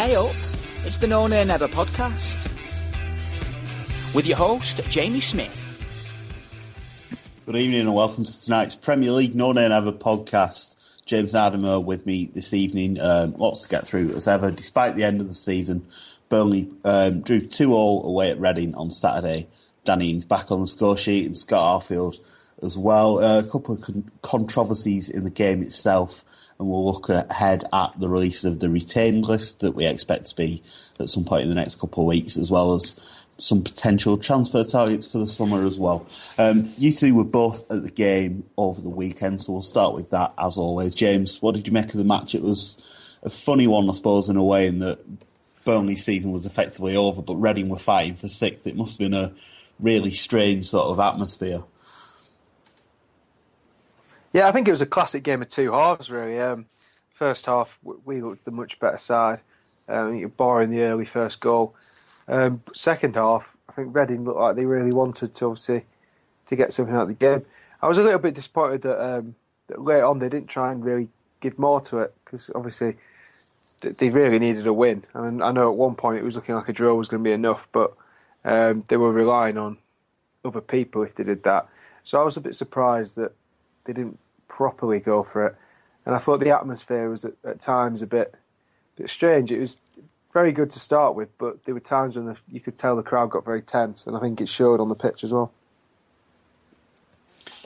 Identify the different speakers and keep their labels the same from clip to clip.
Speaker 1: Hey up, it's the No Nay Never podcast with your host, Jamie Smith.
Speaker 2: Good evening and welcome to tonight's Premier League No Nay Never podcast. James Adamer with me this evening. Um, lots to get through as ever. Despite the end of the season, Burnley um, drew 2 all away at Reading on Saturday. Danny Ings back on the score sheet and Scott Arfield as well. Uh, a couple of con- controversies in the game itself and we'll look ahead at the release of the retained list that we expect to be at some point in the next couple of weeks, as well as some potential transfer targets for the summer as well. Um, you two were both at the game over the weekend, so we'll start with that as always. James, what did you make of the match? It was a funny one, I suppose, in a way, in that Burnley's season was effectively over, but Reading were fighting for sixth. It must have been a really strange sort of atmosphere.
Speaker 3: Yeah, I think it was a classic game of two halves, really. Um, first half, we looked the much better side, um, barring the early first goal. Um, second half, I think Reading looked like they really wanted to obviously to get something out of the game. I was a little bit disappointed that, um, that late on they didn't try and really give more to it because obviously they really needed a win. I mean, I know at one point it was looking like a draw was going to be enough, but um, they were relying on other people if they did that. So I was a bit surprised that they didn't properly go for it. And I thought the atmosphere was at, at times a bit, a bit strange. It was very good to start with, but there were times when the, you could tell the crowd got very tense, and I think it showed on the pitch as well.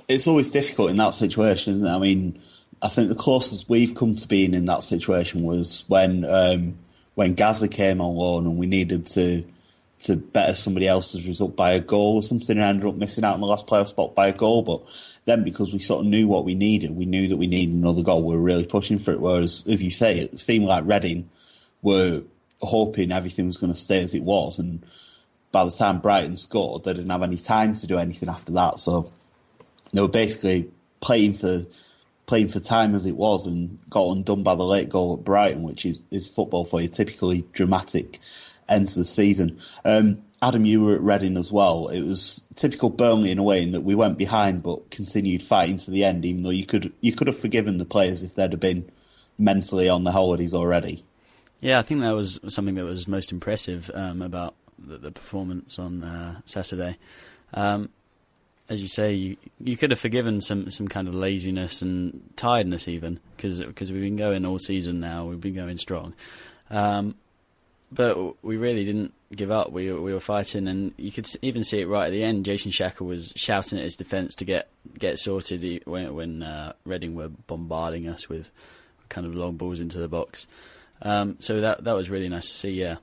Speaker 2: It's always difficult in that situation, isn't it? I mean, I think the closest we've come to being in that situation was when um, when Gazza came on loan and we needed to to better somebody else's result by a goal or something and ended up missing out on the last playoff spot by a goal. But then because we sort of knew what we needed, we knew that we needed another goal, we were really pushing for it. Whereas, as you say, it seemed like Reading were hoping everything was going to stay as it was. And by the time Brighton scored, they didn't have any time to do anything after that. So they were basically playing for playing for time as it was and got undone by the late goal at Brighton, which is, is football for you, typically dramatic end of the season. Um, Adam, you were at Reading as well. It was typical Burnley in a way in that we went behind but continued fighting to the end, even though you could you could have forgiven the players if they'd have been mentally on the holidays already.
Speaker 4: Yeah, I think that was something that was most impressive um, about the, the, performance on uh, Saturday. Um, as you say, you, you could have forgiven some, some kind of laziness and tiredness even because we've been going all season now. We've been going strong. Um, but we really didn't give up. We we were fighting, and you could even see it right at the end. Jason Shackell was shouting at his defence to get get sorted when when uh, Reading were bombarding us with kind of long balls into the box. Um, so that that was really nice to see. Yeah,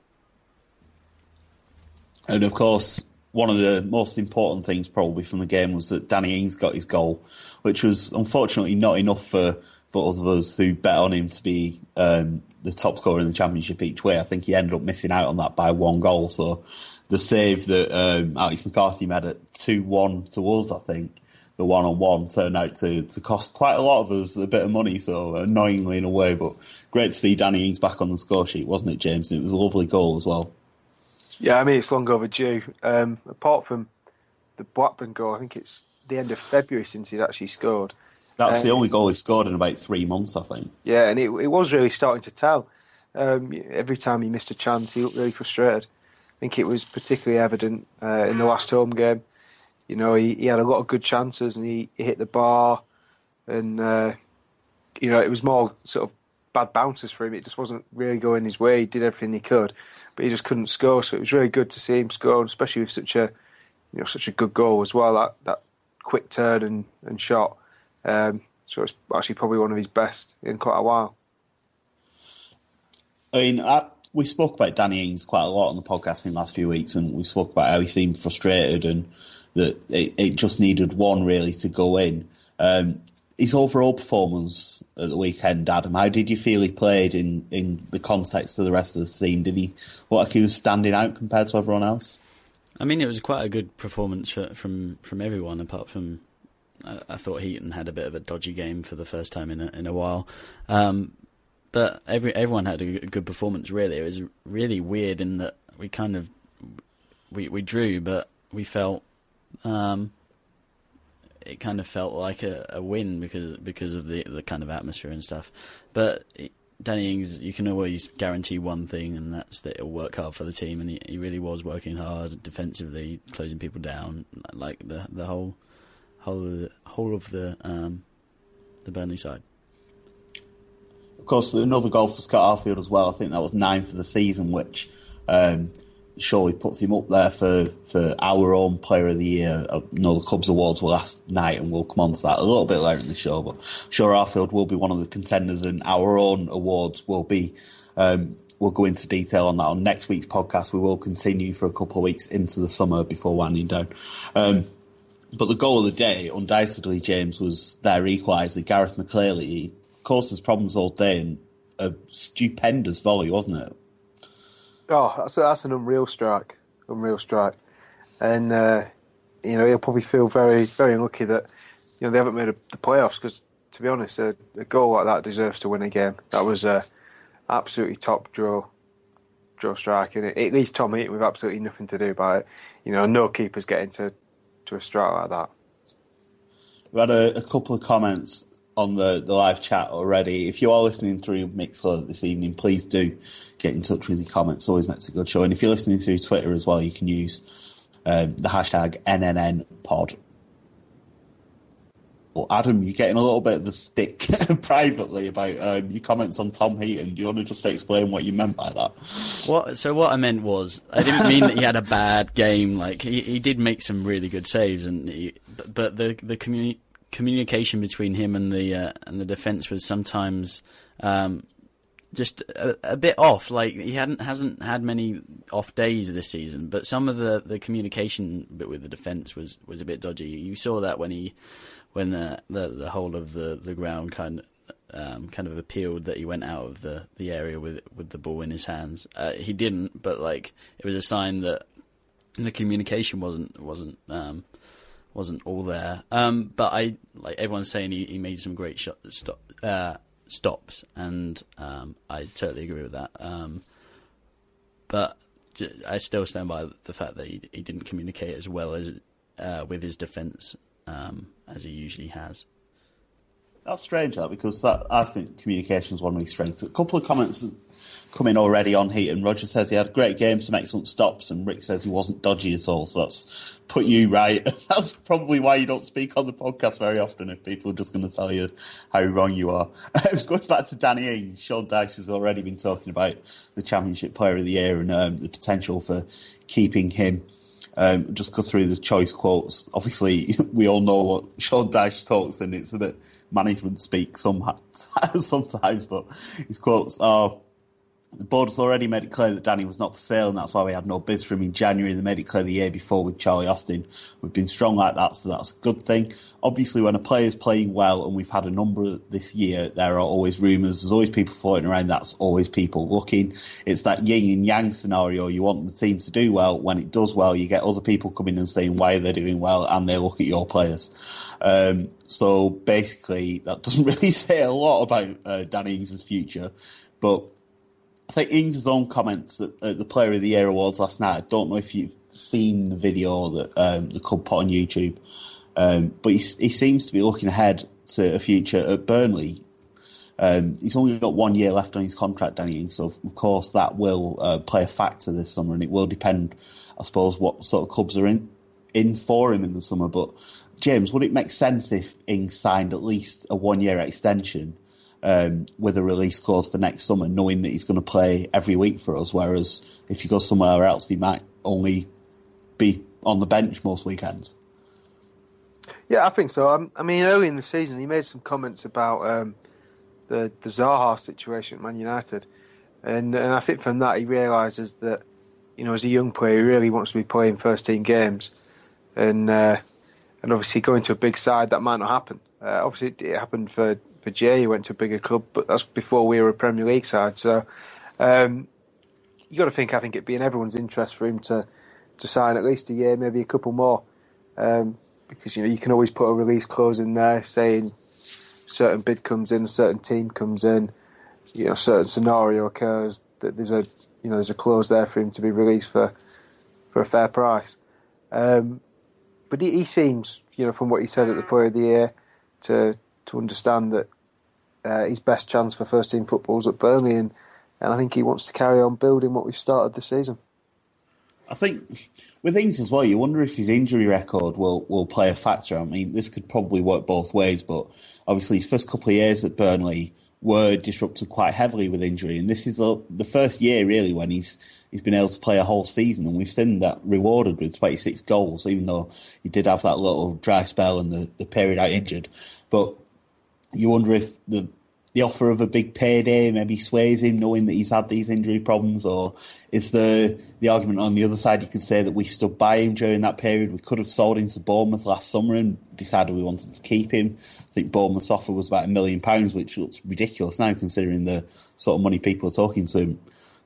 Speaker 2: and of course. One of the most important things, probably from the game, was that Danny Ings got his goal, which was unfortunately not enough for, us of us who bet on him to be um, the top scorer in the championship each way. I think he ended up missing out on that by one goal. So the save that um, Alex McCarthy made at two one to us, I think the one on one turned out to, to cost quite a lot of us a bit of money. So annoyingly in a way, but great to see Danny Ings back on the score sheet, wasn't it, James? And it was a lovely goal as well.
Speaker 3: Yeah, I mean it's long overdue. Um, apart from the Blackburn goal. I think it's the end of February since he'd actually scored.
Speaker 2: That's the only goal he scored in about three months, I think.
Speaker 3: Yeah, and it, it was really starting to tell. Um, every time he missed a chance, he looked really frustrated. I think it was particularly evident uh, in the last home game. You know, he, he had a lot of good chances and he, he hit the bar, and uh, you know it was more sort of bad bounces for him. It just wasn't really going his way. He did everything he could, but he just couldn't score. So it was really good to see him score, especially with such a you know such a good goal as well. That that quick turn and, and shot. Um, so it's actually probably one of his best in quite a while.
Speaker 2: I mean, I, we spoke about Danny Ings quite a lot on the podcast in the last few weeks, and we spoke about how he seemed frustrated and that it, it just needed one really to go in. Um, his overall performance at the weekend, Adam, how did you feel he played in, in the context of the rest of the team? Did he look like he was standing out compared to everyone else?
Speaker 4: I mean, it was quite a good performance from from everyone, apart from I, thought Heaton had a bit of a dodgy game for the first time in a, in a while. Um, but every everyone had a good performance. Really, it was really weird in that we kind of we we drew, but we felt um, it kind of felt like a, a win because because of the the kind of atmosphere and stuff. But Danny Ings, you can always guarantee one thing, and that's that he'll work hard for the team, and he, he really was working hard defensively, closing people down, like the the whole whole of the, whole of the um, the Burnley side.
Speaker 2: Of course, another goal for Scott Arfield as well. I think that was nine for the season, which um, surely puts him up there for, for our own Player of the Year. Uh, no, the Cubs Awards were last night, and we'll come on to that a little bit later in the show. But sure, Arfield will be one of the contenders, and our own awards will be. Um, we'll go into detail on that on next week's podcast. We will continue for a couple of weeks into the summer before winding down. Um, but the goal of the day, undoubtedly, James, was their equaliser. Garath McCleary caused us problems all day and a stupendous volley, wasn't it?
Speaker 3: Oh, that's that's an unreal strike, unreal strike, and uh, you know he'll probably feel very very unlucky that you know they haven't made a, the playoffs because to be honest, a, a goal like that deserves to win a game. That was a absolutely top draw draw strike, and it, it leaves Tom Heaton with absolutely nothing to do about it. You know, no keepers getting to to a like that.
Speaker 2: We had a, a couple of comments on the, the live chat already. If you are listening through Mixlr this evening, please do get in touch with your comments. Always makes a good show. And if you're listening through Twitter as well, you can use um, the hashtag NNNPod. Well, Adam, you're getting a little bit of a stick privately about um, your comments on Tom Heaton. Do you want to just explain what you meant by that?
Speaker 4: What? So what I meant was, I didn't mean that he had a bad game. Like he, he did make some really good saves, and he, but, but the the communi- communication between him and the uh, and the defense was sometimes um, just a, a bit off. Like he hadn't hasn't had many off days this season, but some of the, the communication bit with the defense was, was a bit dodgy. You saw that when he when the the whole of the, the ground kind of um, kind of appealed that he went out of the, the area with with the ball in his hands. Uh, he didn't, but like it was a sign that the communication wasn't wasn't um, wasn't all there. Um, but I like everyone's saying he, he made some great shot, stop, uh, stops, and um, I totally agree with that. Um, but I still stand by the fact that he, he didn't communicate as well as uh, with his defence um, as he usually has.
Speaker 2: That's strange, that because that I think communication is one of his strengths. A couple of comments come in already on Heat, and Roger says he had great games, some excellent stops, and Rick says he wasn't dodgy at all. So that's put you right. That's probably why you don't speak on the podcast very often if people are just going to tell you how wrong you are. Going back to Danny Ings, Sean Dyche has already been talking about the Championship Player of the Year and um, the potential for keeping him. Um, just go through the choice quotes. Obviously, we all know what Sean Dyche talks, and it's a bit management speak some, sometimes, but his quotes are the board has already made it clear that Danny was not for sale, and that's why we had no bids for him in January. They made it clear the year before with Charlie Austin. We've been strong like that, so that's a good thing. Obviously, when a player's playing well, and we've had a number this year, there are always rumours. There's always people floating around. That's always people looking. It's that yin and yang scenario. You want the team to do well. When it does well, you get other people coming and saying why they're doing well, and they look at your players. Um, so basically, that doesn't really say a lot about uh, Danny Ings' future, but I think Ings' own comments at, at the Player of the Year awards last night. I don't know if you've seen the video that um, the club put on YouTube, um, but he, he seems to be looking ahead to a future at Burnley. Um, he's only got one year left on his contract, Danny so of course that will uh, play a factor this summer, and it will depend, I suppose, what sort of clubs are in in for him in the summer. But James, would it make sense if Ings signed at least a one year extension um, with a release clause for next summer, knowing that he's going to play every week for us? Whereas if he goes somewhere else, he might only be on the bench most weekends.
Speaker 3: Yeah, I think so. Um, I mean, early in the season, he made some comments about um, the the Zaha situation at Man United, and and I think from that he realises that you know as a young player he really wants to be playing first team games, and uh, and obviously going to a big side that might not happen. Uh, obviously, it, happened for for Jay. He went to a bigger club, but that's before we were a Premier League side. So um, you got to think. I think it'd be in everyone's interest for him to to sign at least a year, maybe a couple more, um, because you know you can always put a release clause in there saying certain bid comes in, a certain team comes in, you know, certain scenario occurs that there's a you know there's a clause there for him to be released for for a fair price. Um, but he, he, seems, you know, from what he said at the Player of the Year, to to understand that uh, his best chance for first team football is at Burnley, and, and I think he wants to carry on building what we've started this season.
Speaker 2: I think with Ings as well, you wonder if his injury record will, will play a factor. I mean, this could probably work both ways, but obviously his first couple of years at Burnley were disrupted quite heavily with injury, and this is the, first year really when he's he's been able to play a whole season, and we've seen that rewarded with 26 goals, even though he did have that little dry spell and the, the period out injured. But you wonder if the the offer of a big payday maybe sways him, knowing that he's had these injury problems, or is the the argument on the other side? You could say that we stood by him during that period. We could have sold him to Bournemouth last summer and decided we wanted to keep him. I think Bournemouth's offer was about a million pounds, which looks ridiculous now considering the sort of money people are talking to him,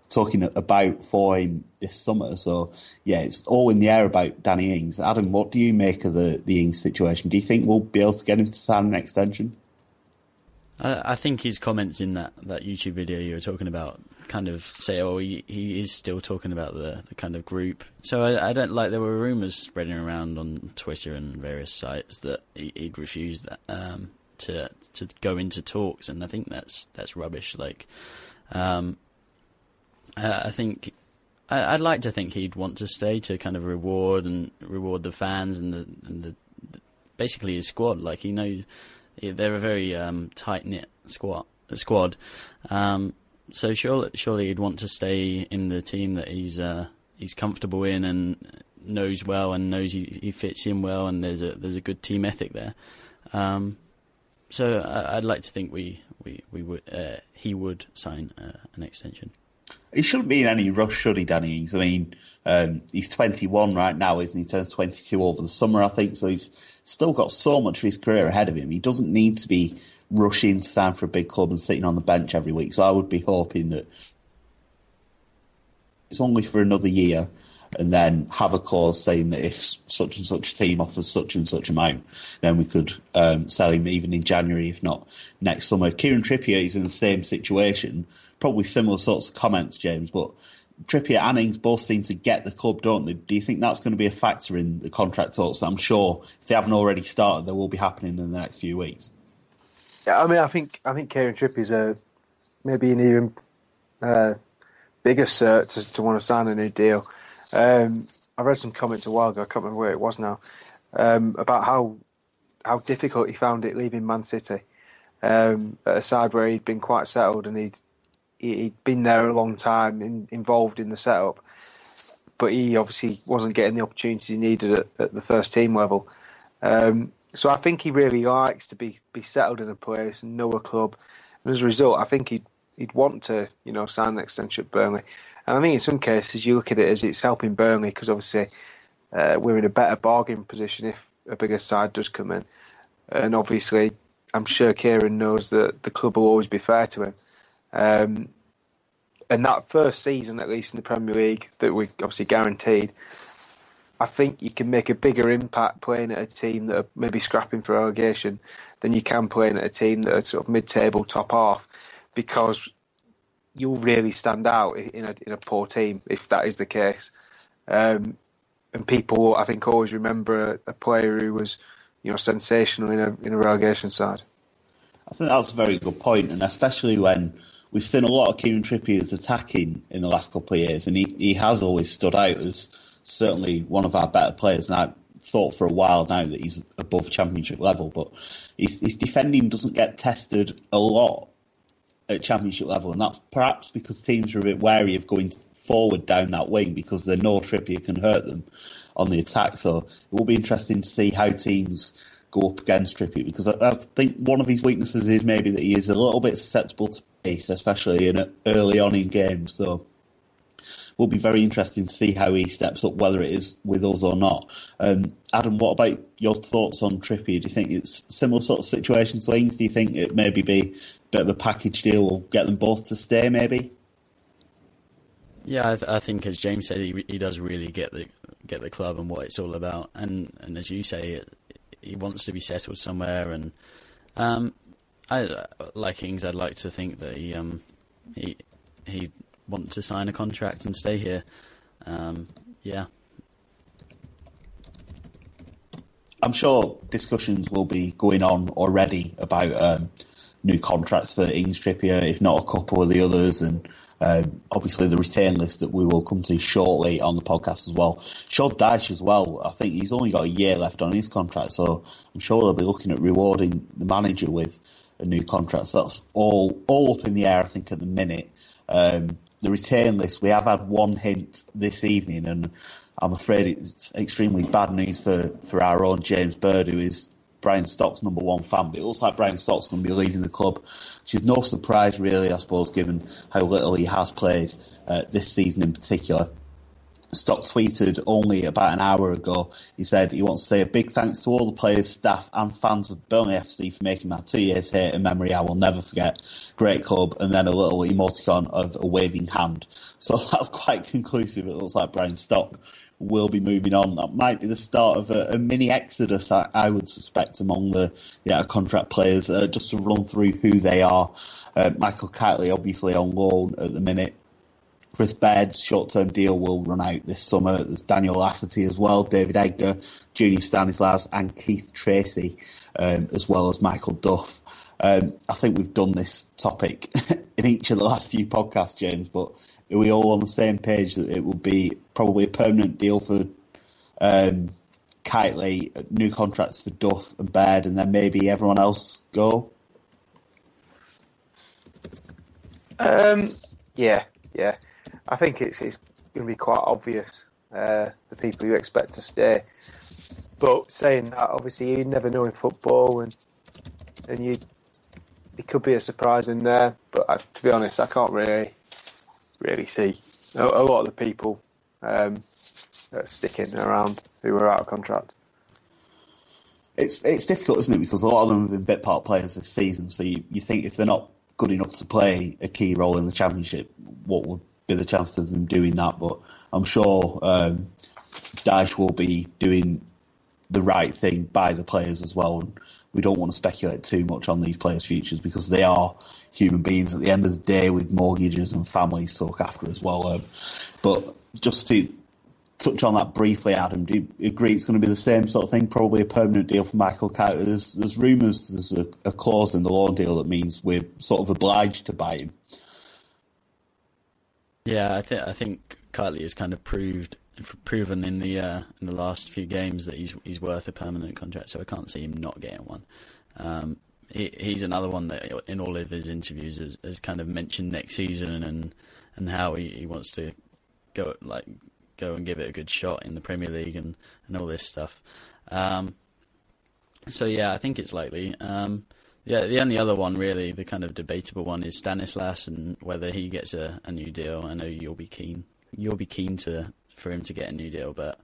Speaker 2: talking about for him this summer. So yeah, it's all in the air about Danny Ings. Adam, what do you make of the the Ings situation? Do you think we'll be able to get him to sign an extension?
Speaker 4: I, I think his comments in that, that YouTube video you were talking about kind of say, oh, he, he is still talking about the, the kind of group. So I, I don't like there were rumours spreading around on Twitter and various sites that he, would refused that um, to to go into talks, and I think that's that's rubbish. Like, um, I, I think I, would like to think he'd want to stay to kind of reward and reward the fans and the and the basically his squad. Like he knows they're a very um, tight knit squad. Squad. Um, so surely, surely he'd want to stay in the team that he's uh, he's comfortable in and knows well and knows he, he fits in well and there's a there's a good team ethic there. Um, so I, would like to think we we we would uh, he would sign uh, an extension.
Speaker 2: He shouldn't be in any rush, should he, Danny I mean, um, he's 21 right now, isn't he? He turns 22 over the summer, I think. So he's still got so much of his career ahead of him. He doesn't need to be rushing to sign for a big club and sitting on the bench every week. So I would be hoping that it's only for another year and then have a clause saying that if such and such team offers such and such amount, then we could um, sell him even in January, if not next summer. Kieran Trippier is in the same situation, probably similar sorts of comments, James, but Trippier and Ings both seem to get the club, don't they? Do you think that's going to be a factor in the contract talks? I'm sure if they haven't already started, they will be happening in the next few weeks.
Speaker 3: Yeah, I mean, I think I think Kieran Trippier's a maybe an even uh, bigger cert to, to want to sign a new deal. Um, I read some comments a while ago. I can't remember where it was now um, about how how difficult he found it leaving Man City um, at a side where he'd been quite settled and he'd he'd been there a long time, in, involved in the setup, but he obviously wasn't getting the opportunities he needed at, at the first team level. Um, so I think he really likes to be be settled in a place and know a club, and as a result, I think he'd he'd want to you know sign an extension at Burnley. And I think in some cases you look at it as it's helping Burnley because obviously uh, we're in a better bargain position if a bigger side does come in, and obviously I'm sure Kieran knows that the club will always be fair to him. Um, and that first season, at least in the Premier League, that we obviously guaranteed, I think you can make a bigger impact playing at a team that are maybe scrapping for relegation than you can playing at a team that are sort of mid-table, top half, because you'll really stand out in a in a poor team if that is the case. Um, and people I think always remember a, a player who was you know sensational in a in a relegation side.
Speaker 2: I think that's a very good point, and especially when we've seen a lot of Kieran Trippier's attacking in the last couple of years, and he, he has always stood out as certainly one of our better players. And I thought for a while now that he's above championship level, but his, his defending doesn't get tested a lot at championship level, and that's perhaps because teams are a bit wary of going forward down that wing because they know Trippier can hurt them on the attack. So it will be interesting to see how teams go up against Trippier because I, I think one of his weaknesses is maybe that he is a little bit susceptible to pace, especially in early on in games. So will be very interesting to see how he steps up, whether it is with us or not. Um, Adam, what about your thoughts on Trippy? Do you think it's similar sort of situation to Ings? Do you think it maybe be a bit of a package deal will get them both to stay, maybe?
Speaker 4: Yeah, I, th- I, think as James said, he, he does really get the get the club and what it's all about, and and as you say, he wants to be settled somewhere, and um, I like Ings. I'd like to think that he um, he he want to sign a contract and stay here. Um, yeah.
Speaker 2: I'm sure discussions will be going on already about um, new contracts for Ings Trippier, if not a couple of the others, and um, obviously the retain list that we will come to shortly on the podcast as well. Sean Dyche as well. I think he's only got a year left on his contract, so I'm sure they'll be looking at rewarding the manager with a new contract. So that's all all up in the air, I think, at the minute. Um, the retain list, we have had one hint this evening, and I'm afraid it's extremely bad news for, for our own James Bird, who is Brian Stock's number one fan. But it looks like Brian Stock's going to be leaving the club, which is no surprise, really, I suppose, given how little he has played uh, this season in particular. Stock tweeted only about an hour ago. He said he wants to say a big thanks to all the players, staff, and fans of Burnley FC for making my two years here a memory I will never forget. Great club, and then a little emoticon of a waving hand. So that's quite conclusive. It looks like Brian Stock will be moving on. That might be the start of a, a mini exodus, I, I, would suspect, among the yeah, contract players. Uh, just to run through who they are. Uh, Michael Kightly, obviously on loan at the minute. Chris Baird's short-term deal will run out this summer. There's Daniel Lafferty as well, David Edgar, Junior Stanislas, and Keith Treacy, um, as well as Michael Duff. Um, I think we've done this topic in each of the last few podcasts, James, but are we all on the same page that it will be probably a permanent deal for um, Kightly, new contracts for Duff and Baird, and then maybe everyone else go?
Speaker 3: Um, yeah, yeah. I think it's it's going to be quite obvious uh, the people you expect to stay. But saying that, obviously, you never know in football, and and you it could be a surprise in there. But I, to be honest, I can't really really see a, a lot of the people um, sticking around who are out of contract.
Speaker 2: It's it's difficult, isn't it? Because a lot of them have been bit part players this season. So you, you think if they're not good enough to play a key role in the championship, what would be the chance of them doing that. But I'm sure um, Dyche will be doing the right thing by the players as well. And we don't want to speculate too much on these players' futures because they are human beings at the end of the day with mortgages and families to look after as well. Um, but just to touch on that briefly, Adam, do you agree it's going to be the same sort of thing? Probably a permanent deal for Michael Kightly. There's, there's rumours there's a, a clause in the loan deal that means we're sort of obliged to buy him.
Speaker 4: Yeah, I think I think Kightly has kind of proved proven in the uh, in the last few games that he's he's worth a permanent contract. So I can't see him not getting one. Um, he, he's another one that in all of his interviews has, has kind of mentioned next season and and how he, he wants to go like go and give it a good shot in the Premier League and, and all this stuff. Um, so yeah, I think it's likely. Um, yeah, the only other one really, the kind of debatable one, is Stanislas and whether he gets a, a new deal. I know you'll be keen. You'll be keen to for him to get a new deal, but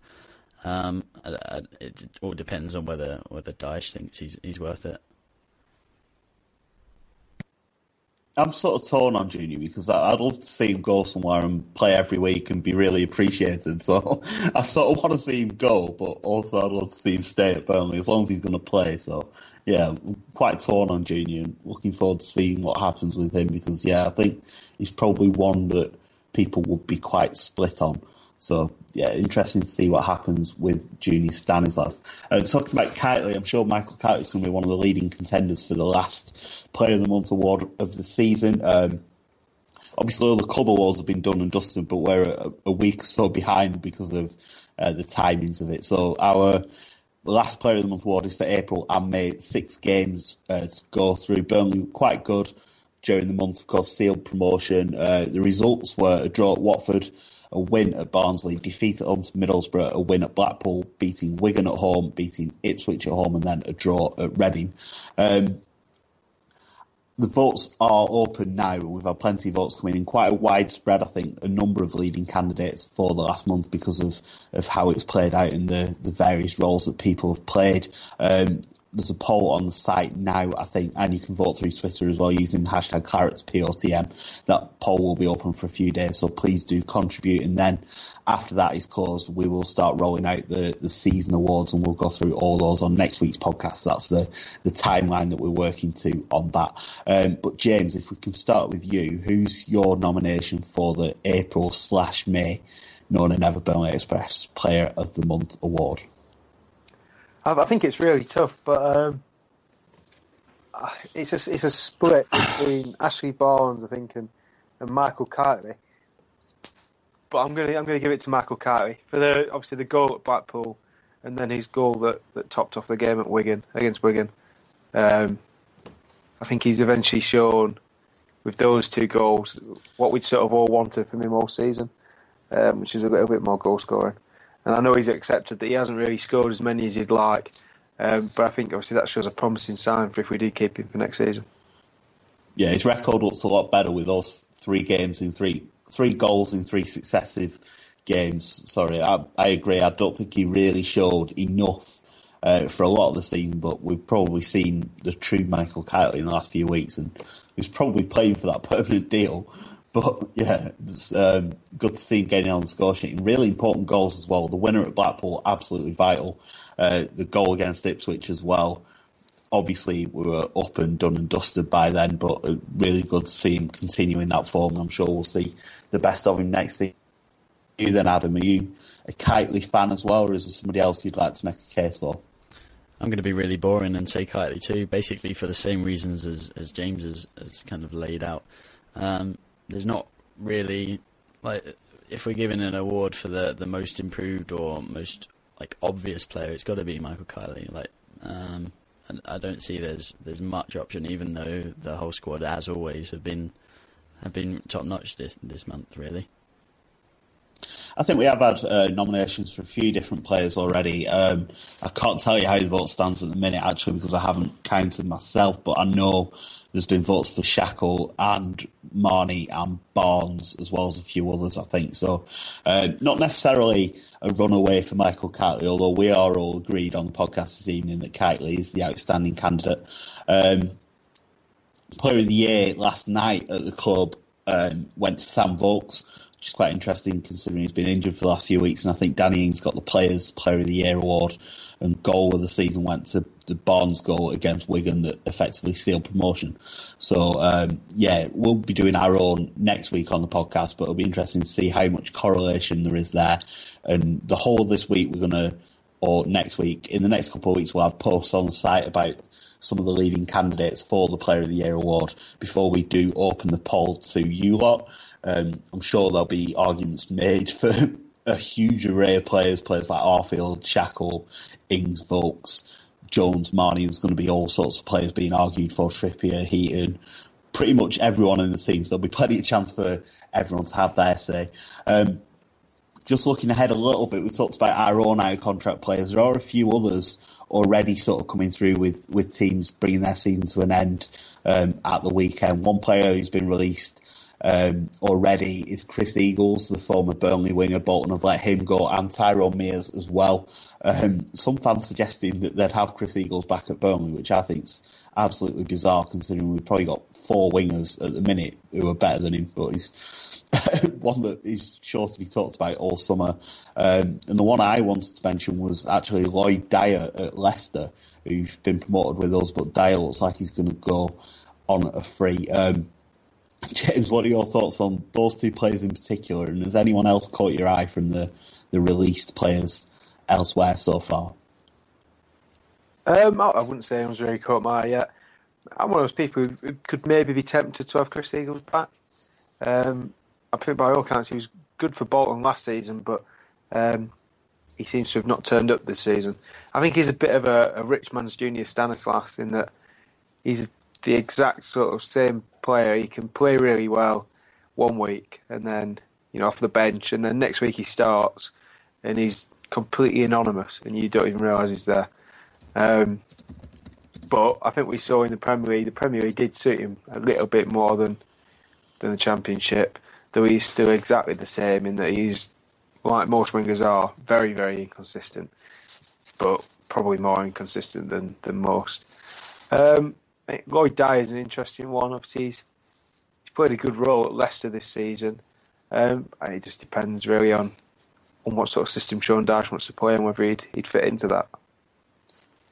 Speaker 4: um, I, I, it all depends on whether whether Dyche thinks he's he's worth it.
Speaker 2: I'm sort of torn on Junior because I'd love to see him go somewhere and play every week and be really appreciated. So I sort of want to see him go, but also I'd love to see him stay at Burnley as long as he's going to play. So yeah, quite torn on Junior. Looking forward to seeing what happens with him because yeah, I think he's probably one that people would be quite split on. So yeah, interesting to see what happens with Junior Stanislas. Um, talking about Kightly, I'm sure Michael Kightly is going to be one of the leading contenders for the last Player of the Month award of the season. Um, obviously, all the club awards have been done and dusted, but we're a, a week or so behind because of uh, the timings of it. So our last Player of the Month award is for April and May. Six games uh, to go through. Burnley quite good during the month, of course, sealed promotion. Uh, the results were a draw at Watford a win at Barnsley, defeat at home to Middlesbrough, a win at Blackpool, beating Wigan at home, beating Ipswich at home, and then a draw at Reading. Um, the votes are open now. We've had plenty of votes coming in, quite a widespread, I think, a number of leading candidates for the last month because of, of how it's played out in the, the various roles that people have played. Um, there's a poll on the site now, I think, and you can vote through Twitter as well using the hashtag ClaretsPOTM. That poll will be open for a few days, so please do contribute. And then after that is closed, we will start rolling out the, the season awards and we'll go through all those on next week's podcast. That's the, the timeline that we're working to on that. Um, but James, if we can start with you, who's your nomination for the April slash May known and Never Burnley Express Player of the Month award?
Speaker 3: I, think it's really tough, but um, it's a it's a split between Ashley Barnes, I think, and, and Michael Kightly. But I'm gonna I'm gonna give it to Michael Kightly for the obviously the goal at Blackpool, and then his goal that, that topped off the game at Wigan against Wigan. Um, I think he's eventually shown with those two goals what we'd sort of all wanted from him all season, um, which is a little bit more goal scoring. And I know he's accepted that he hasn't really scored as many as he'd like, um, but I think obviously that shows a promising sign for if we do keep him for next season.
Speaker 2: Yeah, his record looks a lot better with those three games in three three goals in three successive games. Sorry, I, I agree. I don't think he really showed enough uh, for a lot of the season, but we've probably seen the true Michael Kightly in the last few weeks, and he's probably playing for that permanent deal. But yeah, it's um, good to see him getting on the score sheet. Really important goals as well. The winner at Blackpool, absolutely vital. Uh, the goal against Ipswich as well. Obviously, we were up and done and dusted by then, but uh, really good to see him continuing that form. I'm sure we'll see the best of him next season. You then, Adam, are you a Kightly fan as well, or is there somebody else you'd like to make a case for?
Speaker 4: I'm going to be really boring and say Kightly too, basically for the same reasons as, as James has, has kind of laid out. Um, there's not really like if we're giving an award for the the most improved or most like obvious player, it's got to be Michael Kightly. Like, um, I don't see there's there's much option, even though the whole squad, as always, have been have been top notch this this month, really.
Speaker 2: I think we have had uh, nominations for a few different players already. Um, I can't tell you how the vote stands at the minute, actually, because I haven't counted myself, but I know there's been votes for Shackell and Marney and Barnes, as well as a few others, I think. So, uh, not necessarily a runaway for Michael Kightly, although we are all agreed on the podcast this evening that Kightly is the outstanding candidate. Um, player of the year last night at the club um, went to Sam Vokes which is quite interesting considering he's been injured for the last few weeks. And I think Danny Ings got the Players Player of the Year award, and goal of the season went to the Barnes goal against Wigan that effectively sealed promotion. So um, yeah, we'll be doing our own next week on the podcast, but it'll be interesting to see how much correlation there is there. And the whole of this week, we're going to, or next week, in the next couple of weeks, we'll have posts on the site about some of the leading candidates for the Player of the Year award before we do open the poll to you lot. Um, I'm sure there'll be arguments made for a huge array of players, players like Arfield, Shackell, Ings, Vokes, Jones, Marney. There's going to be all sorts of players being argued for Trippier, Heaton, pretty much everyone in the team. So there'll be plenty of chance for everyone to have their say. Um, just looking ahead a little bit, we talked about our own out contract players. There are a few others already sort of coming through with, with teams bringing their season to an end um, at the weekend. One player who's been released um, already is Chris Eagles, the former Burnley winger. Bolton have let him go, and Tyrone Mears as well. Um, some fans suggesting that they'd have Chris Eagles back at Burnley, which I think is absolutely bizarre considering we've probably got four wingers at the minute who are better than him, but he's one that is sure to be talked about all summer. Um, and the one I wanted to mention was actually Lloyd Dyer at Leicester, who's been promoted with us, but Dyer looks like he's going to go on a free. Um, James, what are your thoughts on those two players in particular? And has anyone else caught your eye from the, the released players elsewhere so far?
Speaker 3: Um, I wouldn't say anyone's really caught my eye yet. I'm one of those people who could maybe be tempted to have Chris Eagles back. Um, I think by all accounts he was good for Bolton last season, but um, he seems to have not turned up this season. I think he's a bit of a, a rich man's junior Stanislas in that he's the exact sort of same player. He can play really well one week and then you know off the bench, and then next week he starts and he's completely anonymous, and you don't even realise he's there. Um, but I think we saw in the Premier League, the Premier League did suit him a little bit more than than the Championship. Though he's still exactly the same in that he's like most wingers are, very very inconsistent, but probably more inconsistent than than most. Um, Lloyd Dyer is an interesting one. Obviously, he's, he's played a good role at Leicester this season. Um, it just depends really on on what sort of system Sean Dyche wants to play and whether he'd he'd fit into that.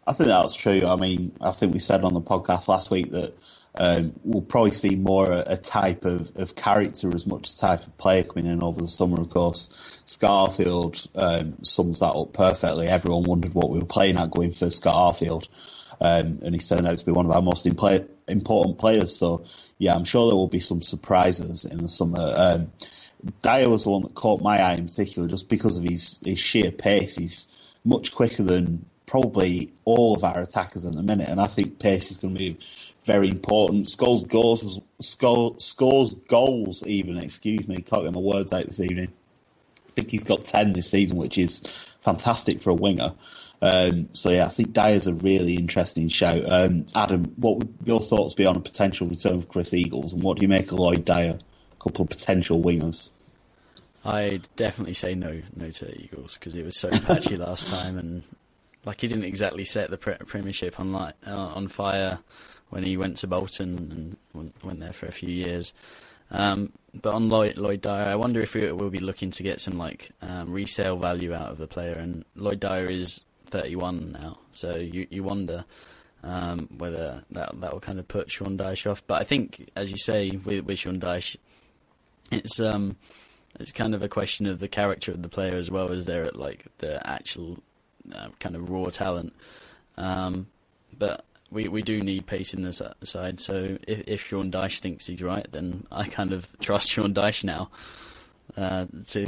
Speaker 2: I think that's true. I mean, I think we said on the podcast last week that um, we'll probably see more a, a, type of, of character as much as type of player coming in over the summer, of course. Scarfield um, sums that up perfectly. Everyone wondered what we were playing at going for Scott Arfield. Um, and he's turned out to be one of our most important players. So, yeah, I'm sure there will be some surprises in the summer. Um, Dyer was the one that caught my eye in particular just because of his, his sheer pace. He's much quicker than probably all of our attackers at the minute, and I think pace is going to be very important. Scores goals, scores goals even. Excuse me, can't get my words out this evening. I think he's got ten this season, which is fantastic for a winger. Um, so yeah, I think Dyer's a really interesting show. Um, Adam, what would your thoughts be on a potential return of Chris Eagles, and what do you make of Lloyd Dyer? A couple of potential wingers.
Speaker 4: I'd definitely say no, no to Eagles because it was so patchy last time, and like he didn't exactly set the pre- Premiership on light, uh, on fire when he went to Bolton and went, went there for a few years. Um, but on Lloyd, Lloyd, Dyer, I wonder if we will be looking to get some like um, resale value out of the player. And Lloyd Dyer is 31 now, so you you wonder um, whether that that will kind of put Sean Dyche off. But I think, as you say, with, with Sean Dyche, it's um it's kind of a question of the character of the player as well as their like the actual uh, kind of raw talent. Um, but we we do need pace in this side. So if, if Sean Dyche thinks he's right, then I kind of trust Sean Dyche now. Uh,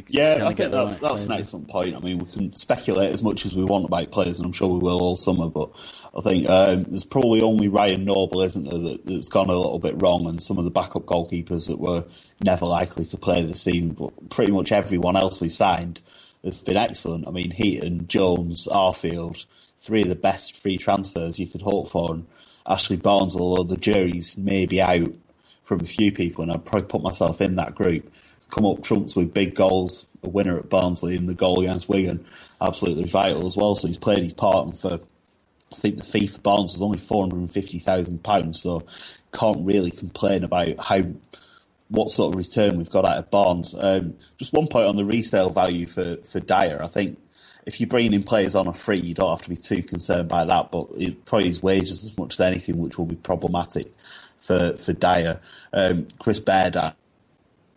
Speaker 2: yeah, I think that's, right that's an excellent point. I mean, we can speculate as much as we want about players, and I'm sure we will all summer. But I think um, there's probably only Ryan Noble, isn't there, that, that's gone a little bit wrong, and some of the backup goalkeepers that were never likely to play this season. But pretty much everyone else we signed has been excellent. I mean, Heaton, Jones, Arfield, three of the best free transfers you could hope for, and Ashley Barnes, although the jury's maybe out from a few people, and I'd probably put myself in that group come up trumps with big goals, a winner at Barnsley and the goal against Wigan, absolutely vital as well. So he's played his part, and for I think the fee for Barnes was only four hundred and fifty thousand pounds. So can't really complain about how what sort of return we've got out of Barnes. Um, just one point on the resale value for for Dyer. I think if you're bringing in players on a free, you don't have to be too concerned by that. But it, probably his wages as much as anything, which will be problematic for for Dyer. Um, Chris Baird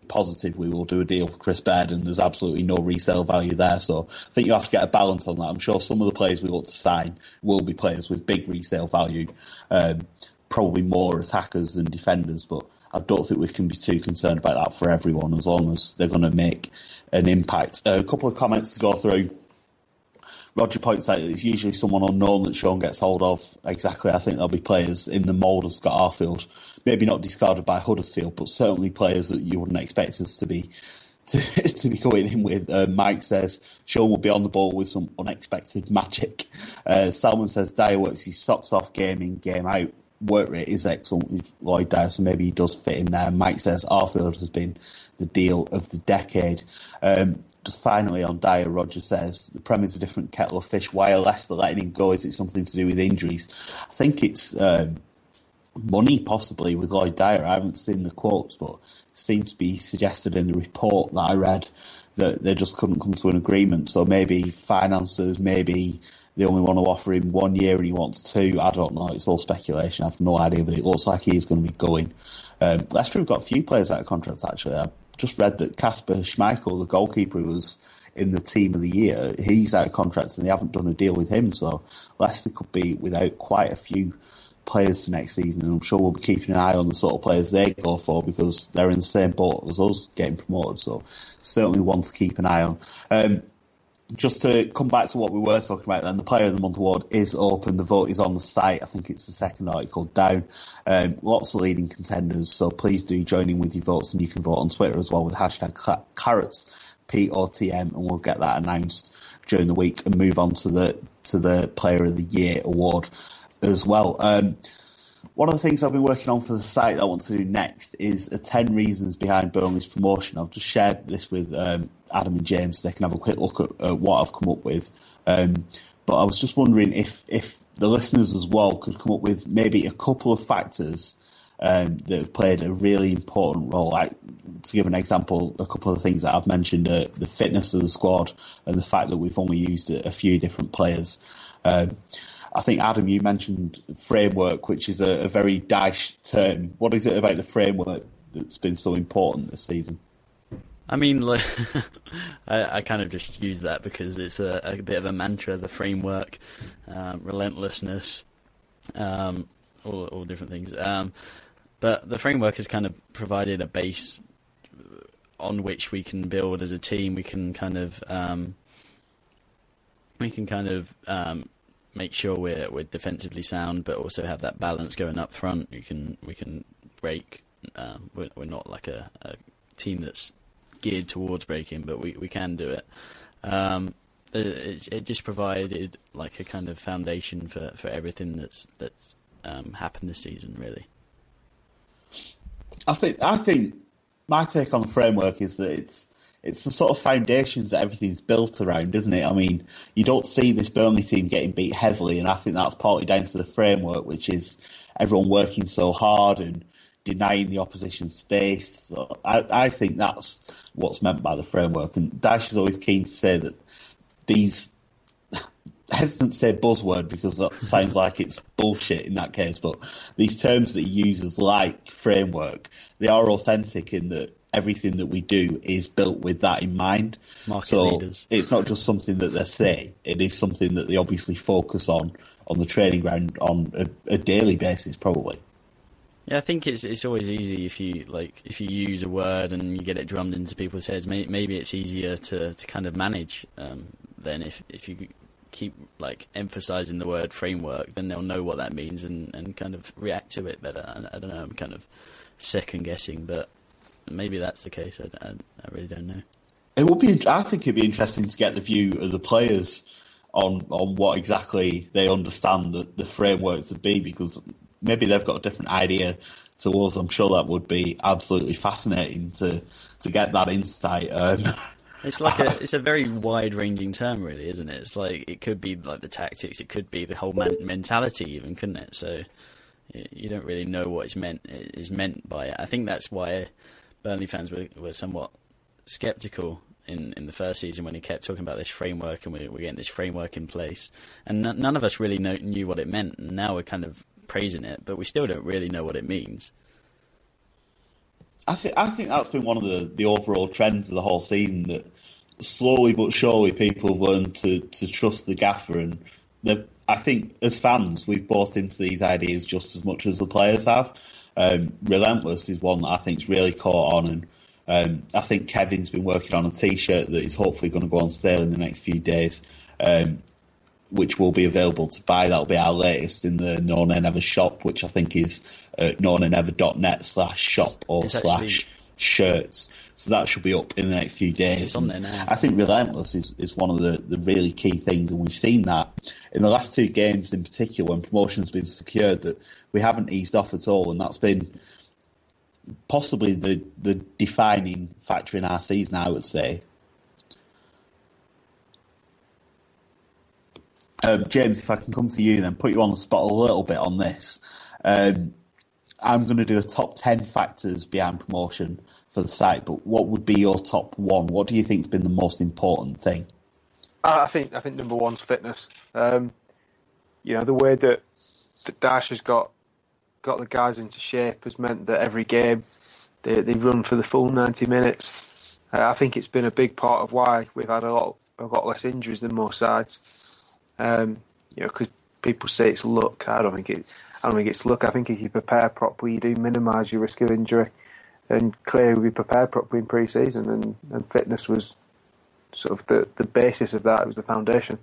Speaker 2: positive we will do a deal for Chris Baird and there's absolutely no resale value there. So I think you have to get a balance on that. I'm sure some of the players we look to sign will be players with big resale value, um, probably more attackers than defenders, but I don't think we can be too concerned about that for everyone as long as they're going to make an impact. Uh, a couple of comments to go through. Roger points out that it's usually someone unknown that Sean gets hold of. Exactly, I think there'll be players in the mould of Scott Arfield, maybe not discarded by Huddersfield, but certainly players that you wouldn't expect us to be to, to be going in with. Uh, Mike says Sean will be on the ball with some unexpected magic. Uh, Salmon says Dyer works his socks off game in, game out. Work rate is excellent Lloyd Dyer, so maybe he does fit in there. Mike says Arfield has been the deal of the decade. Um, just finally on Dyer, Roger says the Premier's a different kettle of fish. Why are Leicester letting him go? Is it something to do with injuries? I think it's um, money, possibly, with Lloyd Dyer. I haven't seen the quotes, but seems to be suggested in the report that I read that they just couldn't come to an agreement. So maybe finances, maybe they only want to offer him one year and he wants two. I don't know. It's all speculation. I have no idea, but it looks like he is going to be going. Um, Leicester have got a few players out of contracts, actually. I just read that Kasper Schmeichel, the goalkeeper was in the team of the year, he's out of contract and they haven't done a deal with him. So Leicester could be without quite a few players for next season, and I'm sure we'll be keeping an eye on the sort of players they go for because they're in the same boat as us getting promoted. So certainly one to keep an eye on. Um, just to come back to what we were talking about then, the Player of the Month award is open. The vote is on the site. I think it's the second article down. Um, lots of leading contenders, so please do join in with your votes, and you can vote on Twitter as well with hashtag Clarets POTM, and we'll get that announced during the week and move on to the to the Player of the Year award as well. Um, one of the things I've been working on for the site that I want to do next is a 10 reasons behind Burnley's promotion. I've just shared this with um, Adam and James they can have a quick look at uh, what I've come up with. Um, but I was just wondering if, if the listeners as well could come up with maybe a couple of factors um, that have played a really important role. Like, to give an example, a couple of things that I've mentioned uh, the fitness of the squad and the fact that we've only used a, a few different players. Um, I think Adam, you mentioned framework, which is a, a very Dyche term. What is it about the framework that's been so important this season?
Speaker 4: I mean, like, I, I, kind of just use that because it's a, a bit of a mantra. The framework, um, relentlessness, um, all, all different things. Um, but the framework has kind of provided a base on which we can build as a team. We can kind of um, we can kind of um, make sure we're we're defensively sound, but also have that balance going up front. We can we can break. Um, we're, we're, not like a, a, team that's geared towards breaking, but we, we can do it. Um, it, it, just provided like a kind of foundation for, for everything that's that's um, happened this season, really.
Speaker 2: I think I think my take on the framework is that it's it's the sort of foundations that everything's built around, isn't it? I mean, you don't see this Burnley team getting beat heavily, and I think that's partly down to the framework, which is everyone working so hard and denying the opposition space. So I, I think that's what's meant by the framework. And Dyche is always keen to say that these hesitant to say buzzword because that sounds like it's bullshit in that case, but these terms that he uses, like framework, they are authentic in that everything that we do is built with that in mind.
Speaker 4: Market
Speaker 2: so
Speaker 4: leaders.
Speaker 2: it's not just something that they say; it is something that they obviously focus on on the training ground on a, a daily basis, probably.
Speaker 4: Yeah, I think it's it's always easy if you like if you use a word and you get it drummed into people's heads. Maybe it's easier to, to kind of manage um, than if if you keep like emphasizing the word framework, then they'll know what that means and, and kind of react to it better. I, I don't know. I'm kind of second guessing, but maybe that's the case. I, I, I really don't know.
Speaker 2: It would be. I think it'd be interesting to get the view of the players on on what exactly they understand the, the framework to be, because maybe they've got a different idea to us. I'm sure that would be absolutely fascinating to to get that insight. Um,
Speaker 4: it's like a it's a very wide ranging term, really, isn't it? It's like it could be like the tactics, it could be the whole man- mentality, even, couldn't it? So you don't really know what it's meant is meant by it. I think that's why Burnley fans were, were somewhat sceptical in, in the first season when he kept talking about this framework and we we're getting this framework in place. And n- none of us really know, knew what it meant. And now we're kind of praising it, but we still don't really know what it means.
Speaker 2: I think I think that's been one of the, the overall trends of the whole season that slowly but surely people have learned to, to trust the gaffer and I think as fans we've bought into these ideas just as much as the players have. Um, Relentless is one that I think's really caught on, and um, I think Kevin's been working on a T-shirt that is hopefully going to go on sale in the next few days, um, which will be available to buy. That'll be our latest in the No Nay Never shop, which I think is uh, at nonaynever.net slash shop or slash shirts. So that should be up in the next few days.
Speaker 4: It's on there now.
Speaker 2: I think Relentless is, is one of the, the really key things, and we've seen that in the last two games in particular when promotion's been secured that we haven't eased off at all, and that's been possibly the, the defining factor in our season, I would say. Um, James, if I can come to you then, put you on the spot a little bit on this. Um, I'm going to do a top 10 factors behind promotion for the site, but what would be your top one? What do you think has been the most important thing?
Speaker 3: I think I think number one's fitness. Um, you know the way that that Dyche has got got the guys into shape has meant that every game they they run for the full ninety minutes. Uh, I think it's been a big part of why we've had a lot a lot less injuries than most sides. Um, you know, because people say it's luck. I don't think it. I don't think it's luck. I think if you prepare properly, you do minimise your risk of injury. And clearly, we prepared properly in pre-season, and, and fitness was sort of the, the basis of that. It was the foundation.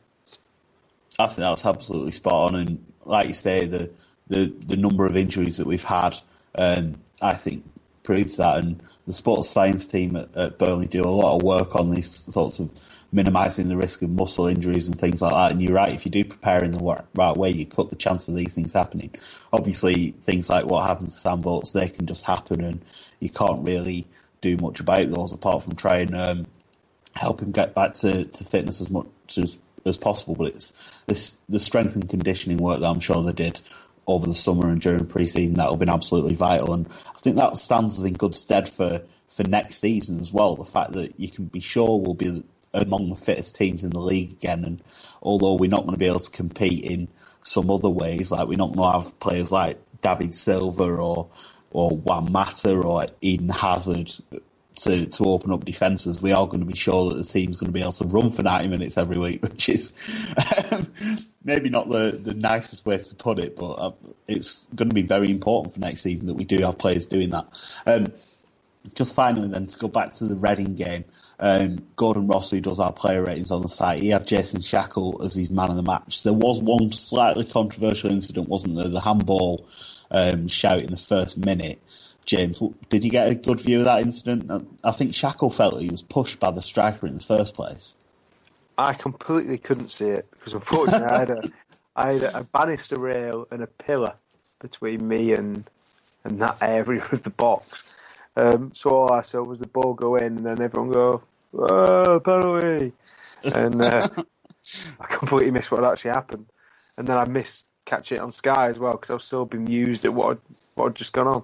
Speaker 2: I think that was absolutely spot on, and like you say, the the, the number of injuries that we've had, um, I think, proves that. And the sports science team at, at Burnley do a lot of work on these sorts of minimising the risk of muscle injuries and things like that. And you're right, if you do prepare in the right way, you cut the chance of these things happening. Obviously, things like what happens to Sam Vokes, they can just happen, and you can't really do much about those apart from try and um, help him get back to, to fitness as much as, as possible. But it's this the strength and conditioning work that I'm sure they did over the summer and during pre-season that will been absolutely vital. And I think that stands us in good stead for, for next season as well. The fact that you can be sure we'll be among the fittest teams in the league again. And although we're not going to be able to compete in some other ways, like we're not going to have players like David Silva or or Juan Mata or Eden Hazard to, to open up defences, we are going to be sure that the team's going to be able to run for 90 minutes every week, which is um, maybe not the, the nicest way to put it, but uh, it's going to be very important for next season that we do have players doing that. Um, just finally, then, to go back to the Reading game, um, Gordon Ross, who does our player ratings on the site, he had Jason Shackell as his man of the match. There was one slightly controversial incident, wasn't there? The handball um, shout in the first minute. James, did you get a good view of that incident? I think Shackell felt he was pushed by the striker in the first place.
Speaker 3: I completely couldn't see it because unfortunately I had a I had a banister rail and a pillar between me and and that area of the box. Um, so all I saw was the ball go in and then everyone go, oh, penalty. And uh, I completely missed what actually happened. And then I missed catching it on Sky as well because I was so bemused at what had, what had just gone on.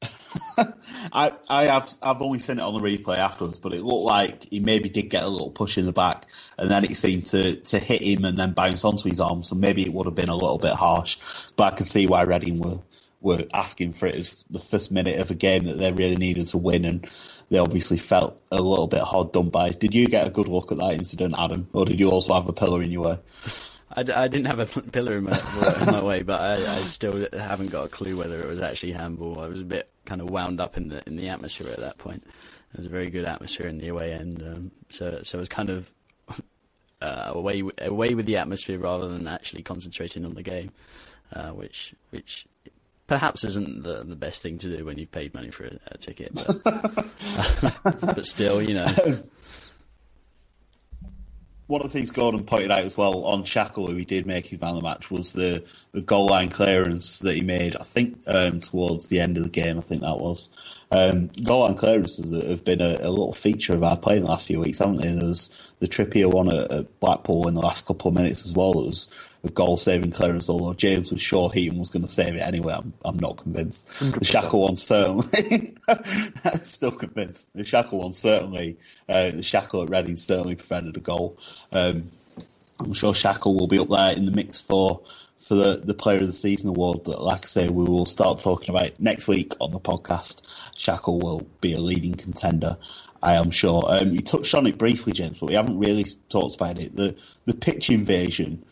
Speaker 2: I I have I've only seen it on the replay afterwards, but it looked like he maybe did get a little push in the back, and then it seemed to, to hit him and then bounce onto his arm. So maybe it would have been a little bit harsh, but I can see why Reading were were asking for it as the first minute of a game that they really needed to win, and they obviously felt a little bit hard done by. Did you get a good look at that incident, Adam, or did you also have a pillar in your way?
Speaker 4: I, I didn't have a pillar in my, in my way, but I, I, still haven't got a clue whether it was actually handball. I was a bit kind of wound up in the in the atmosphere at that point. It was a very good atmosphere in the away end, um, so so it was kind of uh, away away with the atmosphere rather than actually concentrating on the game, uh, which which perhaps isn't the the best thing to do when you've paid money for a, a ticket, but, but still, you know.
Speaker 2: one of the things Gordon pointed out as well on Shackell, who he did make his man of the match, was the, the goal line clearance that he made. I think um, towards the end of the game, I think that was. Um, goal line clearances have been a, a, little feature of our play in the last few weeks, haven't they? There was the Trippier one at, at Blackpool in the last couple of minutes as well. It was a goal saving clearance, although James was sure Heaton was going to save it anyway. I'm, I'm not convinced. 100%. The Shackell one certainly. Still convinced. The Shackell one certainly. Uh, the Shackell at Reading certainly prevented a goal. Um, I'm sure Shackell will be up there in the mix for for the, the Player of the Season award that, like I say, we will start talking about next week on the podcast. Shackell will be a leading contender, I am sure. Um, you touched on it briefly, James, but we haven't really talked about it. The the pitch invasion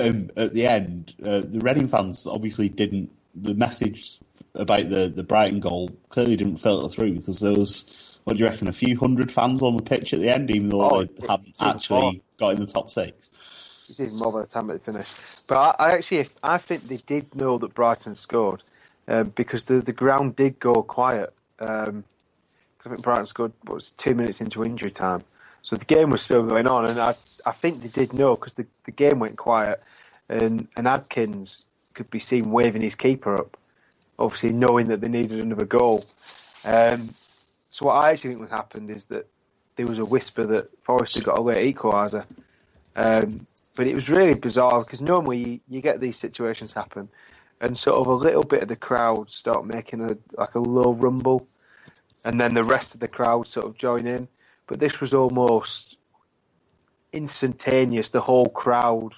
Speaker 2: um, at the end, uh, the Reading fans obviously didn't. The message about the, the Brighton goal clearly didn't filter through because there was, what do you reckon, a few hundred fans on the pitch at the end, even though oh, they hadn't actually got in the top six
Speaker 3: it's even more by the time it finished. But I, I actually, I think they did know that Brighton scored um, because the the ground did go quiet. Um, I think Brighton scored what was two minutes into injury time, so the game was still going on, and I I think they did know because the, the game went quiet, and and Adkins could be seen waving his keeper up, obviously knowing that they needed another goal. Um, so what I actually think what happened is that there was a whisper that Forest had got a late equaliser. Um, but it was really bizarre because normally you, you, get these situations happen, and sort of a little bit of the crowd start making a like a low rumble, and then the rest of the crowd sort of join in. But this was almost instantaneous. The whole crowd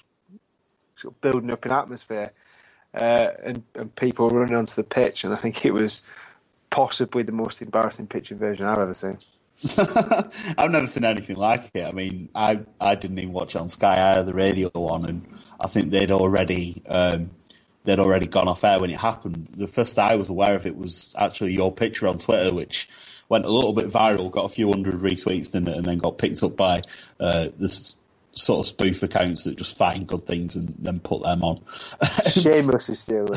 Speaker 3: sort of building up an atmosphere, uh, and and people running onto the pitch, and I think it was possibly the most embarrassing pitch invasion I've ever seen.
Speaker 2: I've never seen anything like it. I mean, I I didn't even watch it on Sky. I had the radio one, and I think they'd already um, they'd already gone off air when it happened. The first I was aware of it was actually your picture on Twitter, which went a little bit viral, got a few hundred retweets, in it, and then got picked up by uh, this sort of spoof accounts that just find good things and then put them on.
Speaker 3: Shamelessly still.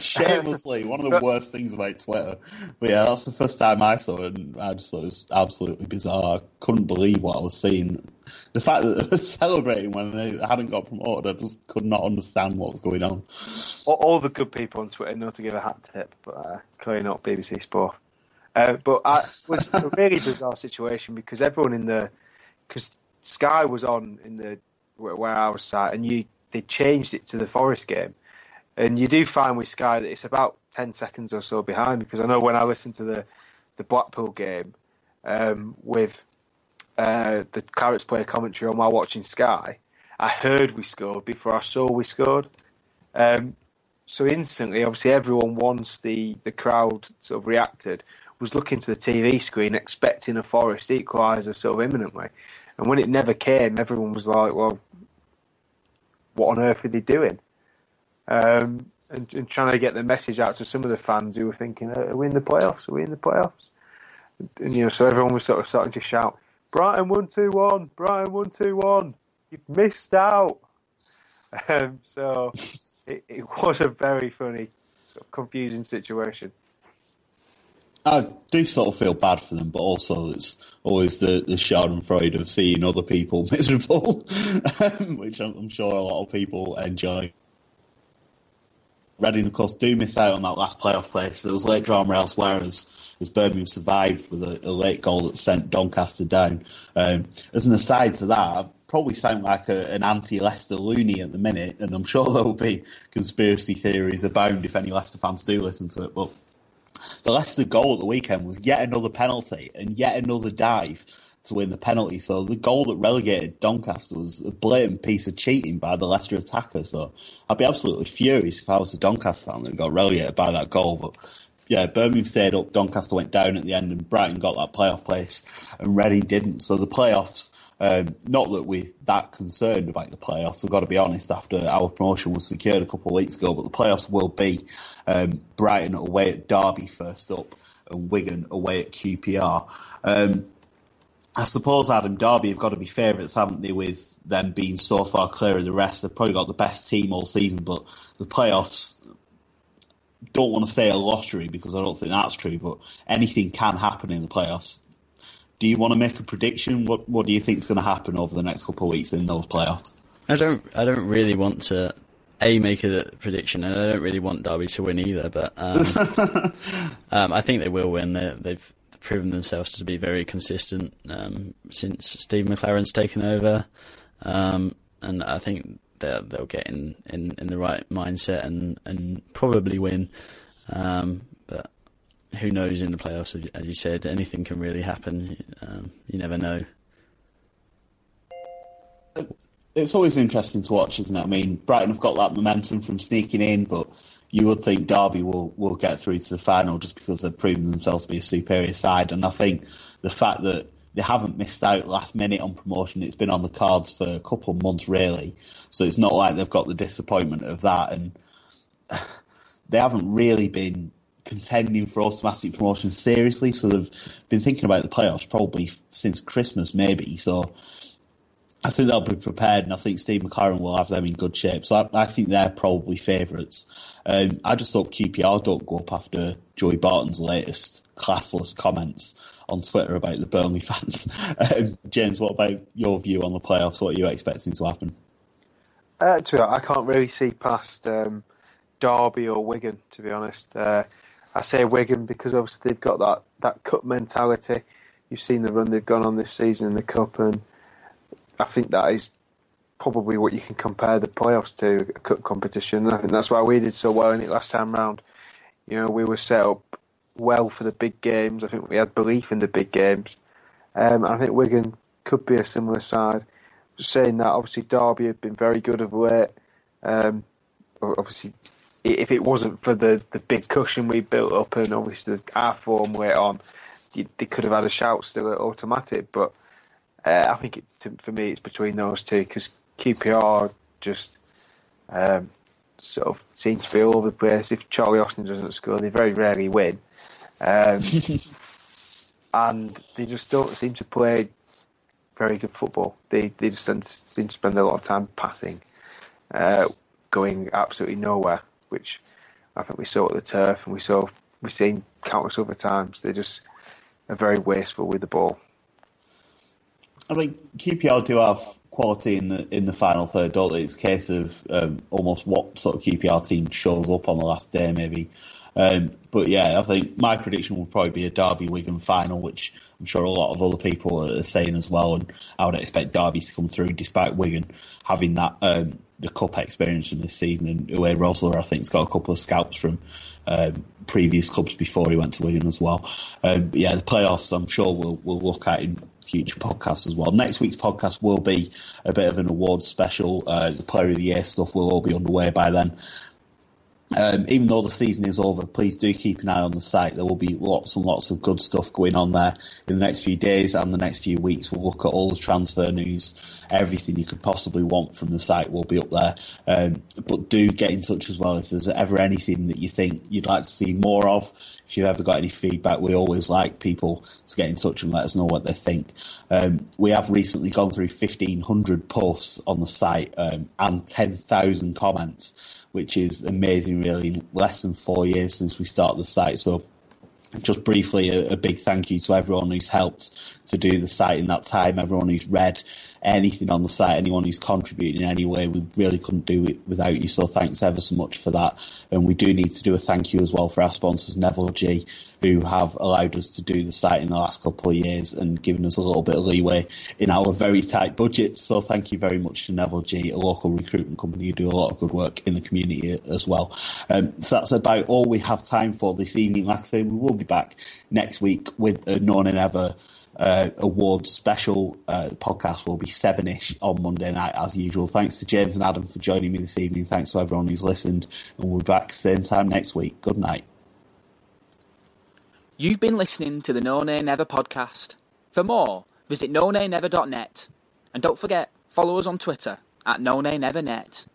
Speaker 2: Shamelessly, one of the worst things about Twitter. But yeah, that's the first time I saw it, and I just thought it was absolutely bizarre. I couldn't believe what I was seeing. The fact that they were celebrating when they hadn't got promoted, I just could not understand what was going on.
Speaker 3: All, all the good people on Twitter know to give a hat tip, but uh, clearly not BBC Sport. Uh, but I, it was a really bizarre situation because everyone in the because Sky was on in the where I was sat, and you they changed it to the Forest game, and you do find with Sky that it's about ten seconds or so behind because I know when I listened to the the Blackpool game um, with uh, the Clarets player commentary on while watching Sky, I heard we scored before I saw we scored. Um, so instantly, obviously, everyone once the the crowd sort of reacted was looking to the TV screen expecting a Forest equaliser sort of imminently. And when it never came, everyone was like, well, what on earth are they doing? Um, and, and, trying to get the message out to some of the fans who were thinking, are we in the playoffs? Are we in the playoffs? And, you know, so everyone was sort of starting to shout, Brighton 1 2 1, Brighton 1 2 1, you've missed out. Um, so it, it was a very funny, sort of confusing situation.
Speaker 2: I do sort of feel bad for them, but also it's always the, the schadenfreude of seeing other people miserable, which I'm, sure a lot of people enjoy. Reading, of course, do miss out on that last playoff place. There was late drama elsewhere as, as Birmingham survived with a, a late goal that sent Doncaster down. Um, as an aside to that, I probably sound like a, an anti-Leicester loony at the minute, and I'm sure there will be conspiracy theories abound if any Leicester fans do listen to it, but the Leicester goal at the weekend was yet another penalty and yet another dive to win the penalty. So the goal that relegated Doncaster was a blatant piece of cheating by the Leicester attacker. So I'd be absolutely furious if I was a Doncaster fan that got relegated by that goal. But yeah, Birmingham stayed up, Doncaster went down at the end, and Brighton got that playoff place, and Reading didn't. So the playoffs um, not that we're that concerned about the playoffs. I've got to be honest. After our promotion was secured a couple of weeks ago, but the playoffs will be um, Brighton away at Derby first up, and Wigan away at QPR. Um, I suppose Adam Derby have got to be favourites, haven't they? With them being so far clear of the rest, they've probably got the best team all season. But the playoffs don't want to say a lottery because I don't think that's true. But anything can happen in the playoffs do you want to make a prediction? What What do you think is going to happen over the next couple of weeks in those playoffs?
Speaker 4: I don't. I don't really want to a make a prediction, and I don't really want Derby to win either. But um, um, I think they will win. they have proven themselves to be very consistent um, since Steve McClaren's taken over, um, and I think they'll, they'll get in, in, in the right mindset and and probably win. Um, who knows in the playoffs? As you said, anything can really happen. Um, you never know.
Speaker 2: It's always interesting to watch, isn't it? I mean, Brighton have got that momentum from sneaking in, but you would think Derby will, will get through to the final just because they've proven themselves to be a superior side. And I think the fact that they haven't missed out last minute on promotion, it's been on the cards for a couple of months, really. So it's not like they've got the disappointment of that. And they haven't really been contending for automatic promotion seriously. So they've been thinking about the playoffs probably since Christmas, maybe. So I think they'll be prepared, and I think Steve McClaren will have them in good shape. So I, I think they're probably favourites. Um, I just hope QPR don't go up after Joey Barton's latest classless comments on Twitter about the Burnley fans. Um, James, what about your view on the playoffs? What are you expecting to happen?
Speaker 3: Uh, I can't really see past um, Derby or Wigan, to be honest. Uh, I say Wigan because obviously they've got that, that cup mentality. You've seen the run they've gone on this season in the cup, and I think that is probably what you can compare the playoffs to a cup competition. I think that's why we did so well in it last time round. You know, we were set up well for the big games. I think we had belief in the big games. Um, I think Wigan could be a similar side. saying that obviously Derby have been very good of late. Um, obviously, if it wasn't for the, the big cushion we built up and obviously our form went on, they could have had a shout still at automatic. But uh, I think it, to, for me, it's between those two because QPR just um, sort of seems to be all over the place. If Charlie Austin doesn't score, they very rarely win. Um, and they just don't seem to play very good football. They they just seem to spend a lot of time passing, uh, going absolutely nowhere. Which I think we saw at the turf, and we saw we've seen countless other times. They just are very wasteful with the ball.
Speaker 2: I mean, QPR do have quality in the in the final third, don't they? It's a case of um, almost what sort of QPR team shows up on the last day, maybe. Um, but yeah, I think my prediction will probably be a Derby Wigan final, which I'm sure a lot of other people are saying as well. And I would expect Derby to come through, despite Wigan having that um, the cup experience from this season. And Uwe Rosler, I think, has got a couple of scalps from um, previous clubs before he went to Wigan as well. Um, yeah, the playoffs, I'm sure we'll we'll look at in future podcasts as well. Next week's podcast will be a bit of an award special. Uh, the Player of the Year stuff will all be underway by then. Um, even though the season is over, please do keep an eye on the site. There will be lots and lots of good stuff going on there in the next few days and the next few weeks. We'll look at all the transfer news, everything you could possibly want from the site will be up there. Um, but do get in touch as well if there's ever anything that you think you'd like to see more of. If you've ever got any feedback, we always like people to get in touch and let us know what they think. Um, we have recently gone through 1,500 posts on the site um, and 10,000 comments which is amazing, really. Less than four years since we started the site. So, just briefly, a, a, big thank you to everyone who's helped to do the site in that time, everyone who's read anything on the site, anyone who's contributed in any way. We really couldn't do it without you. So thanks ever so much for that. And we do need to do a thank you as well for our sponsors, Neville G, who have allowed us to do the site in the last couple of years and given us a little bit of leeway in our very tight budget. So thank you very much to Neville G, a local recruitment company who do a lot of good work in the community as well. Um, so that's about all we have time for this evening. Like I say, we will be back next week with a No Nay Never uh, awards special uh, podcast will be seven ish on Monday night as usual. Thanks to James and Adam for joining me this evening. Thanks to everyone who's listened, and we'll be back same time next week. Good night.
Speaker 1: You've been listening to the No Nay Never podcast. For more, visit nonaynever.net. And don't forget, follow us on Twitter at nonaynevernet.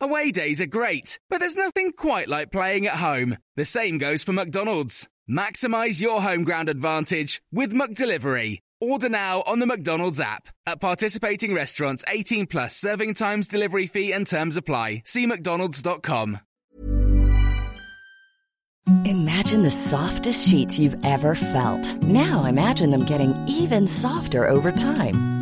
Speaker 5: Away days are great, but there's nothing quite like playing at home. The same goes for McDonald's. Maximize your home ground advantage with McDelivery. Order now on the McDonald's app. At participating restaurants, 18 plus serving times, delivery fee, and terms apply. See McDonald's.com.
Speaker 6: Imagine the softest sheets you've ever felt. Now imagine them getting even softer over time.